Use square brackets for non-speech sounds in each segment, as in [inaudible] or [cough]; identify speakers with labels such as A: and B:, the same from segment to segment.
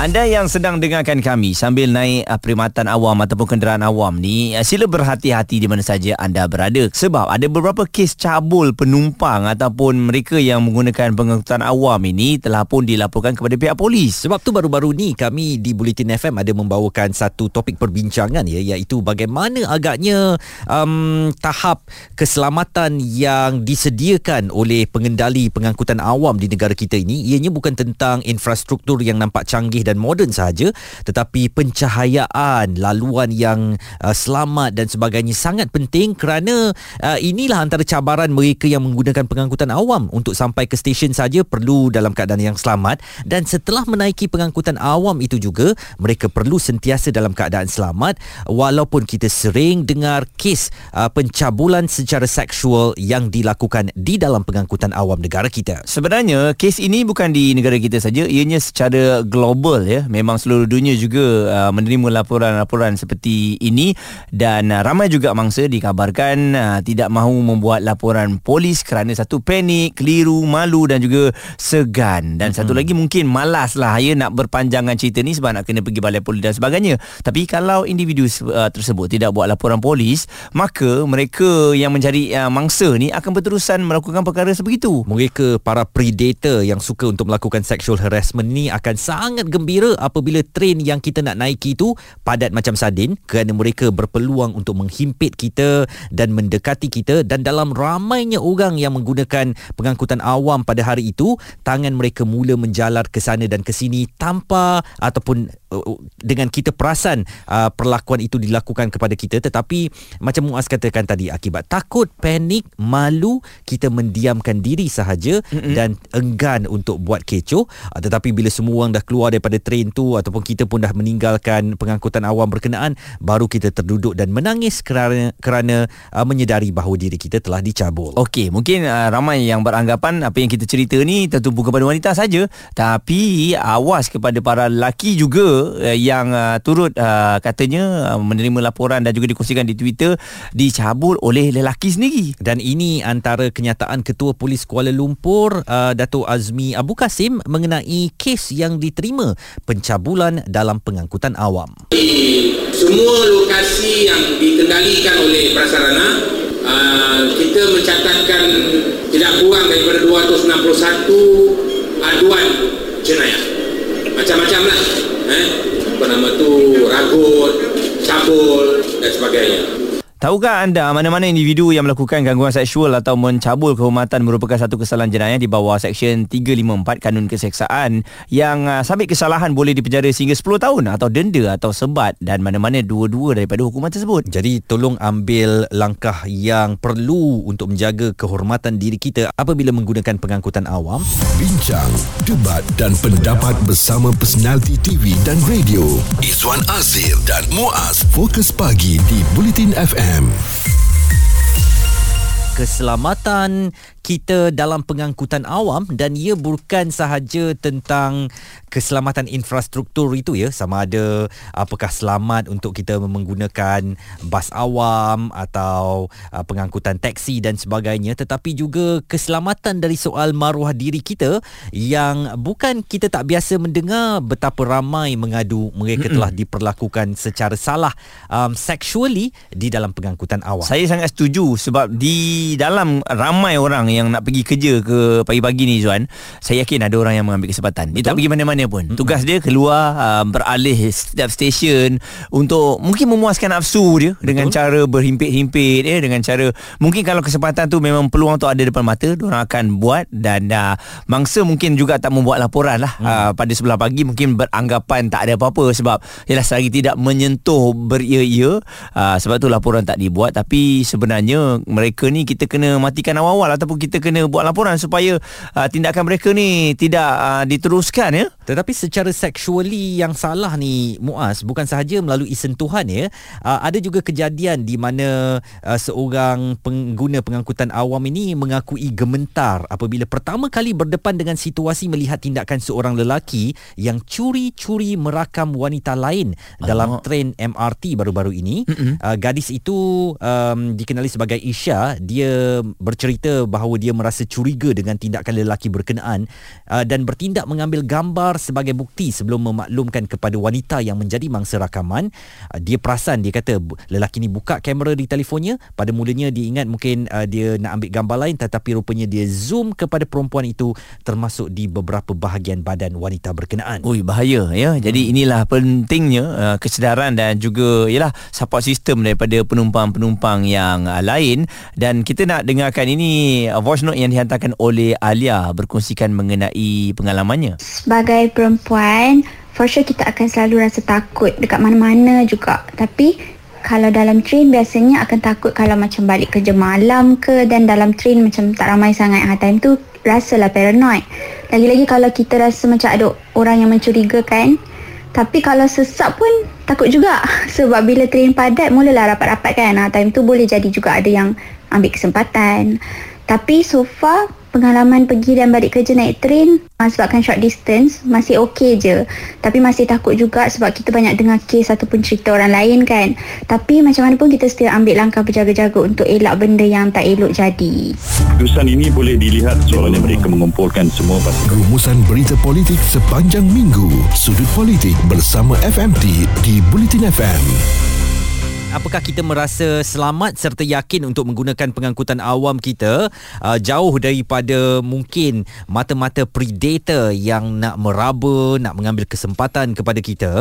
A: Anda yang sedang dengarkan kami sambil naik uh, perkhidmatan awam ataupun kenderaan awam ni, uh, sila berhati-hati di mana saja anda berada. Sebab ada beberapa kes cabul penumpang ataupun mereka yang menggunakan pengangkutan awam ini telah pun dilaporkan kepada pihak polis.
B: Sebab tu baru-baru ni kami di Bulletin FM ada membawakan satu topik perbincangan ya iaitu bagaimana agaknya um, tahap keselamatan yang disediakan oleh pengendali pengangkutan awam di negara kita ini ianya bukan tentang infrastruktur yang nampak canggih dan moden sahaja tetapi pencahayaan laluan yang uh, selamat dan sebagainya sangat penting kerana uh, inilah antara cabaran mereka yang menggunakan pengangkutan awam untuk sampai ke stesen saja perlu dalam keadaan yang selamat dan setelah menaiki pengangkutan awam itu juga mereka perlu sentiasa dalam keadaan selamat walaupun kita sering dengar kes uh, pencabulan secara seksual yang dilakukan di dalam pengangkutan awam negara kita.
A: Sebenarnya kes ini bukan di negara kita saja, ianya secara global global ya. Memang seluruh dunia juga uh, menerima laporan-laporan seperti ini. Dan uh, ramai juga mangsa dikabarkan uh, tidak mahu membuat laporan polis kerana satu panik, keliru, malu dan juga segan. Dan mm-hmm. satu lagi mungkin malas lah ya nak berpanjangan cerita ni sebab nak kena pergi balai polis dan sebagainya. Tapi kalau individu uh, tersebut tidak buat laporan polis maka mereka yang mencari uh, mangsa ni akan berterusan melakukan perkara sebegitu.
B: Mereka para predator yang suka untuk melakukan sexual harassment ni akan sangat gembira apabila train yang kita nak naiki itu padat macam sardin kerana mereka berpeluang untuk menghimpit kita dan mendekati kita dan dalam ramainya orang yang menggunakan pengangkutan awam pada hari itu tangan mereka mula menjalar ke sana dan ke sini tanpa ataupun uh, dengan kita perasan uh, perlakuan itu dilakukan kepada kita tetapi macam Muaz katakan tadi akibat takut panik malu kita mendiamkan diri sahaja mm-hmm. dan enggan untuk buat kecoh uh, tetapi bila semua orang dah keluar daripada daripada train tu ataupun kita pun dah meninggalkan pengangkutan awam berkenaan baru kita terduduk dan menangis kerana kerana uh, menyedari bahawa diri kita telah dicabul.
A: Okey, mungkin uh, ramai yang beranggapan apa yang kita cerita ni tertumpu kepada wanita saja, tapi awas kepada para lelaki juga uh, yang uh, turut uh, katanya uh, menerima laporan dan juga dikongsikan di Twitter dicabul oleh lelaki sendiri.
B: Dan ini antara kenyataan Ketua Polis Kuala Lumpur uh, Dato Azmi Abu Kasim mengenai kes yang diterima pencabulan dalam pengangkutan awam.
C: Di semua lokasi yang dikendalikan oleh prasarana, uh, kita mencatatkan tidak kurang daripada 261 aduan jenayah. Macam-macam lah. Eh? Apa nama tu, ragut, cabul dan sebagainya.
A: Tahukah anda mana-mana individu yang melakukan gangguan seksual atau mencabul kehormatan merupakan satu kesalahan jenayah di bawah Seksyen 354 Kanun Keseksaan yang uh, sabit kesalahan boleh dipenjara sehingga 10 tahun atau denda atau sebat dan mana-mana dua-dua daripada hukuman tersebut.
B: Jadi tolong ambil langkah yang perlu untuk menjaga kehormatan diri kita apabila menggunakan pengangkutan awam.
D: Bincang, debat dan pendapat bersama personaliti TV dan radio. Izwan Azir dan Muaz Fokus Pagi di Bulletin FM. ZFM.
B: Keselamatan kita dalam pengangkutan awam dan ia bukan sahaja tentang keselamatan infrastruktur itu ya sama ada apakah selamat untuk kita menggunakan bas awam atau uh, pengangkutan teksi dan sebagainya tetapi juga keselamatan dari soal maruah diri kita yang bukan kita tak biasa mendengar betapa ramai mengadu mereka telah diperlakukan secara salah um, sexually di dalam pengangkutan awam.
A: Saya sangat setuju sebab di dalam ramai orang yang nak pergi kerja ke pagi-pagi ni Zuan saya yakin ada orang yang mengambil kesempatan Betul? dia tak pergi mana-mana pun mm-hmm. tugas dia keluar uh, beralih setiap stesen untuk mungkin memuaskan nafsu dia Betul? dengan cara berhimpit-himpit eh, dengan cara mungkin kalau kesempatan tu memang peluang tu ada depan mata orang akan buat dan uh, mangsa mungkin juga tak membuat laporan lah mm. uh, pada sebelah pagi mungkin beranggapan tak ada apa-apa sebab ialah selagi tidak menyentuh beria-ia uh, sebab tu laporan tak dibuat tapi sebenarnya mereka ni kita kena matikan awal-awal ataupun kita kena buat laporan supaya uh, tindakan mereka ni tidak uh, diteruskan ya.
B: Tetapi secara sexually yang salah ni Muaz bukan sahaja melalui sentuhan ya. Uh, ada juga kejadian di mana uh, seorang pengguna pengangkutan awam ini mengakui gementar apabila pertama kali berdepan dengan situasi melihat tindakan seorang lelaki yang curi-curi merakam wanita lain dalam train MRT baru-baru ini. Uh, gadis itu um, dikenali sebagai Isha. Dia bercerita bahawa dia merasa curiga dengan tindakan lelaki berkenaan uh, dan bertindak mengambil gambar sebagai bukti sebelum memaklumkan kepada wanita yang menjadi mangsa rakaman. Uh, dia perasan dia kata lelaki ni buka kamera di telefonnya. Pada mulanya dia ingat mungkin uh, dia nak ambil gambar lain tetapi rupanya dia zoom kepada perempuan itu termasuk di beberapa bahagian badan wanita berkenaan.
A: Ui bahaya ya. Jadi inilah pentingnya uh, kesedaran dan juga yalah support system daripada penumpang-penumpang yang uh, lain dan kita nak dengarkan ini uh, voice note yang dihantarkan oleh Alia berkongsikan mengenai pengalamannya.
E: sebagai perempuan for sure kita akan selalu rasa takut dekat mana-mana juga. Tapi kalau dalam train biasanya akan takut kalau macam balik kerja malam ke dan dalam train macam tak ramai sangat ha, time tu rasalah paranoid. Lagi-lagi kalau kita rasa macam ada orang yang mencurigakan tapi kalau sesak pun takut juga. [laughs] Sebab bila train padat mulalah rapat-rapat kan. Ha, time tu boleh jadi juga ada yang ambil kesempatan tapi so far pengalaman pergi dan balik kerja naik train ah, sebabkan short distance masih okey je. Tapi masih takut juga sebab kita banyak dengar kes ataupun cerita orang lain kan. Tapi macam mana pun kita still ambil langkah berjaga-jaga untuk elak benda yang tak elok jadi.
F: Keputusan ini boleh dilihat soalnya mereka mengumpulkan semua basis
D: Rumusan berita politik sepanjang minggu. Sudut politik bersama FMT di Bulletin FM.
B: Apakah kita merasa selamat serta yakin untuk menggunakan pengangkutan awam kita uh, jauh daripada mungkin mata-mata predator yang nak meraba, nak mengambil kesempatan kepada kita.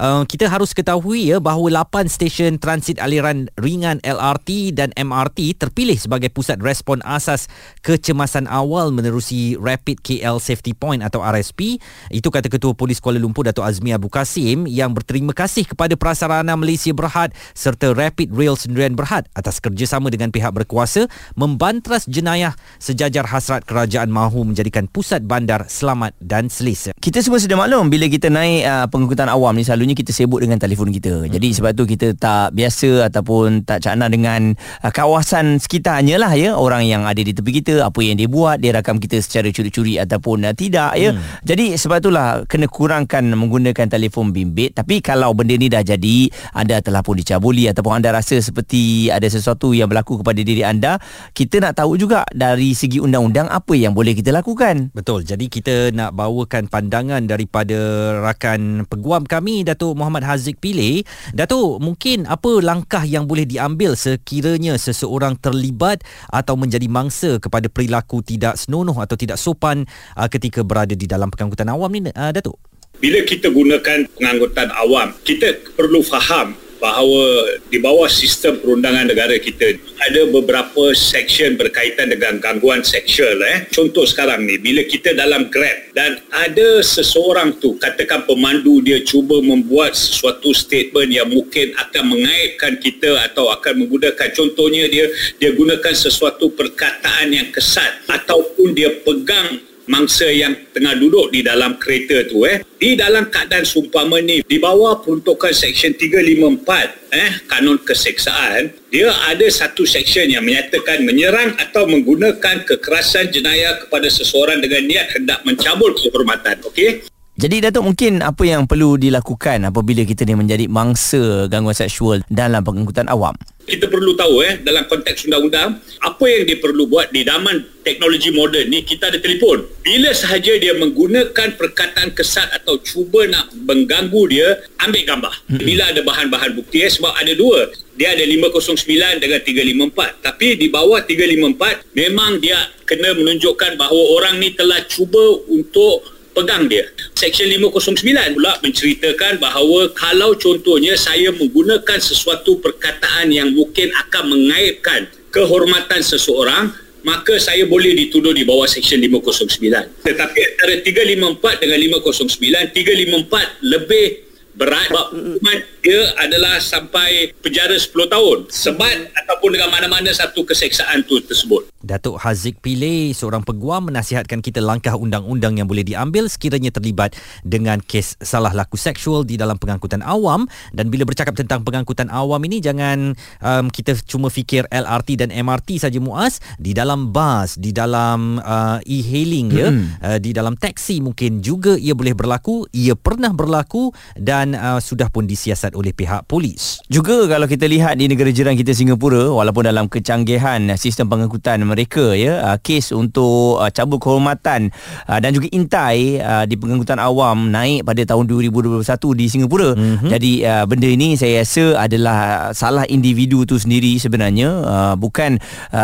B: Uh, kita harus ketahui ya bahawa 8 stesen transit aliran ringan LRT dan MRT terpilih sebagai pusat respon asas kecemasan awal menerusi Rapid KL Safety Point atau RSP. Itu kata Ketua Polis Kuala Lumpur Dato' Azmi Abu Kasim yang berterima kasih kepada Prasarana Malaysia Berhad serta Rapid Rail Sendirian Berhad atas kerjasama dengan pihak berkuasa membantras jenayah sejajar hasrat kerajaan mahu menjadikan pusat bandar selamat dan selesa.
A: Kita semua sudah maklum bila kita naik uh, pengangkutan awam ni selalunya kita sibuk dengan telefon kita. Jadi sebab tu kita tak biasa ataupun tak cakna dengan uh, kawasan sekitarnya lah ya. Orang yang ada di tepi kita, apa yang dia buat, dia rakam kita secara curi-curi ataupun uh, tidak ya. Hmm. Jadi sebab itulah kena kurangkan menggunakan telefon bimbit. Tapi kalau benda ni dah jadi, anda telah pun dicabuli ataupun anda rasa seperti ada sesuatu yang berlaku kepada diri anda, kita nak tahu juga dari segi undang-undang apa yang boleh kita lakukan.
B: Betul. Jadi kita nak bawakan pandangan daripada rakan peguam kami Datuk Muhammad Haziq Pile. Datuk, mungkin apa langkah yang boleh diambil sekiranya seseorang terlibat atau menjadi mangsa kepada perilaku tidak senonoh atau tidak sopan uh, ketika berada di dalam pengangkutan awam ni uh, Datuk?
G: Bila kita gunakan pengangkutan awam, kita perlu faham bahawa di bawah sistem perundangan negara kita ada beberapa section berkaitan dengan gangguan seksual eh. Contoh sekarang ni bila kita dalam Grab dan ada seseorang tu katakan pemandu dia cuba membuat sesuatu statement yang mungkin akan mengaibkan kita atau akan menggunakan contohnya dia dia gunakan sesuatu perkataan yang kesat ataupun dia pegang mangsa yang tengah duduk di dalam kereta tu eh di dalam keadaan sumpama ni di bawah peruntukan seksyen 354 eh kanun keseksaan dia ada satu seksyen yang menyatakan menyerang atau menggunakan kekerasan jenayah kepada seseorang dengan niat hendak mencabul kehormatan okey
A: Jadi Datuk mungkin apa yang perlu dilakukan apabila kita ni menjadi mangsa gangguan seksual dalam pengangkutan awam?
G: kita perlu tahu eh dalam konteks undang-undang apa yang dia perlu buat di zaman teknologi moden ni kita ada telefon. Bila sahaja dia menggunakan perkataan kesat atau cuba nak mengganggu dia ambil gambar. Bila ada bahan-bahan bukti eh, sebab ada dua. Dia ada 509 dengan 354 tapi di bawah 354 memang dia kena menunjukkan bahawa orang ni telah cuba untuk pegang dia. Seksyen 509 pula menceritakan bahawa kalau contohnya saya menggunakan sesuatu perkataan yang mungkin akan mengaibkan kehormatan seseorang, maka saya boleh dituduh di bawah Seksyen 509. Tetapi antara 354 dengan 509, 354 lebih berat sebab hukuman dia adalah sampai penjara 10 tahun sebat ataupun dengan mana-mana satu keseksaan tu tersebut.
B: Datuk Haziq Pillay, seorang peguam menasihatkan kita langkah undang-undang yang boleh diambil sekiranya terlibat dengan kes salah laku seksual di dalam pengangkutan awam dan bila bercakap tentang pengangkutan awam ini jangan um, kita cuma fikir LRT dan MRT saja Muaz di dalam bas, di dalam uh, e-hailing ya,
A: Hmm.
B: uh, di dalam taksi mungkin juga ia boleh berlaku, ia pernah berlaku dan uh, sudah pun disiasat oleh pihak polis.
A: Juga kalau kita lihat di negara jiran kita Singapura walaupun dalam kecanggihan sistem pengangkutan mereka ya uh, kes untuk uh, cabut kehormatan uh, dan juga intai di pengangkutan awam naik pada tahun 2021 di Singapura. Mm-hmm. Jadi benda ini saya rasa adalah salah individu tu sendiri sebenarnya bukan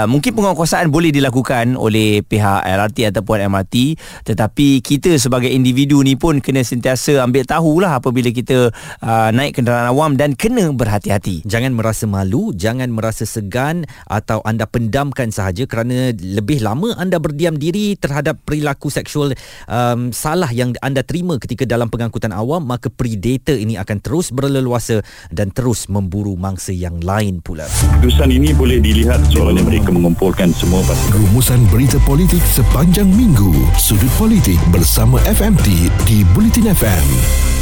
A: mungkin penguasaan boleh dilakukan oleh pihak LRT ataupun MRT tetapi kita sebagai individu ni pun kena sentiasa ambil tahulah apabila kita uh, naik kenderaan awam dan kena berhati-hati.
B: Jangan merasa malu, jangan merasa segan atau anda pendamkan sahaja kerana lebih lama anda berdiam diri terhadap perilaku seksual um, salah yang anda terima ketika dalam pengangkutan awam, maka predator ini akan terus berleluasa dan terus memburu mangsa yang lain pula.
F: Keputusan ini boleh dilihat soalnya mereka mengumpulkan semua basis
D: Rumusan berita politik sepanjang minggu. Sudut politik bersama FMT di Bulletin FM.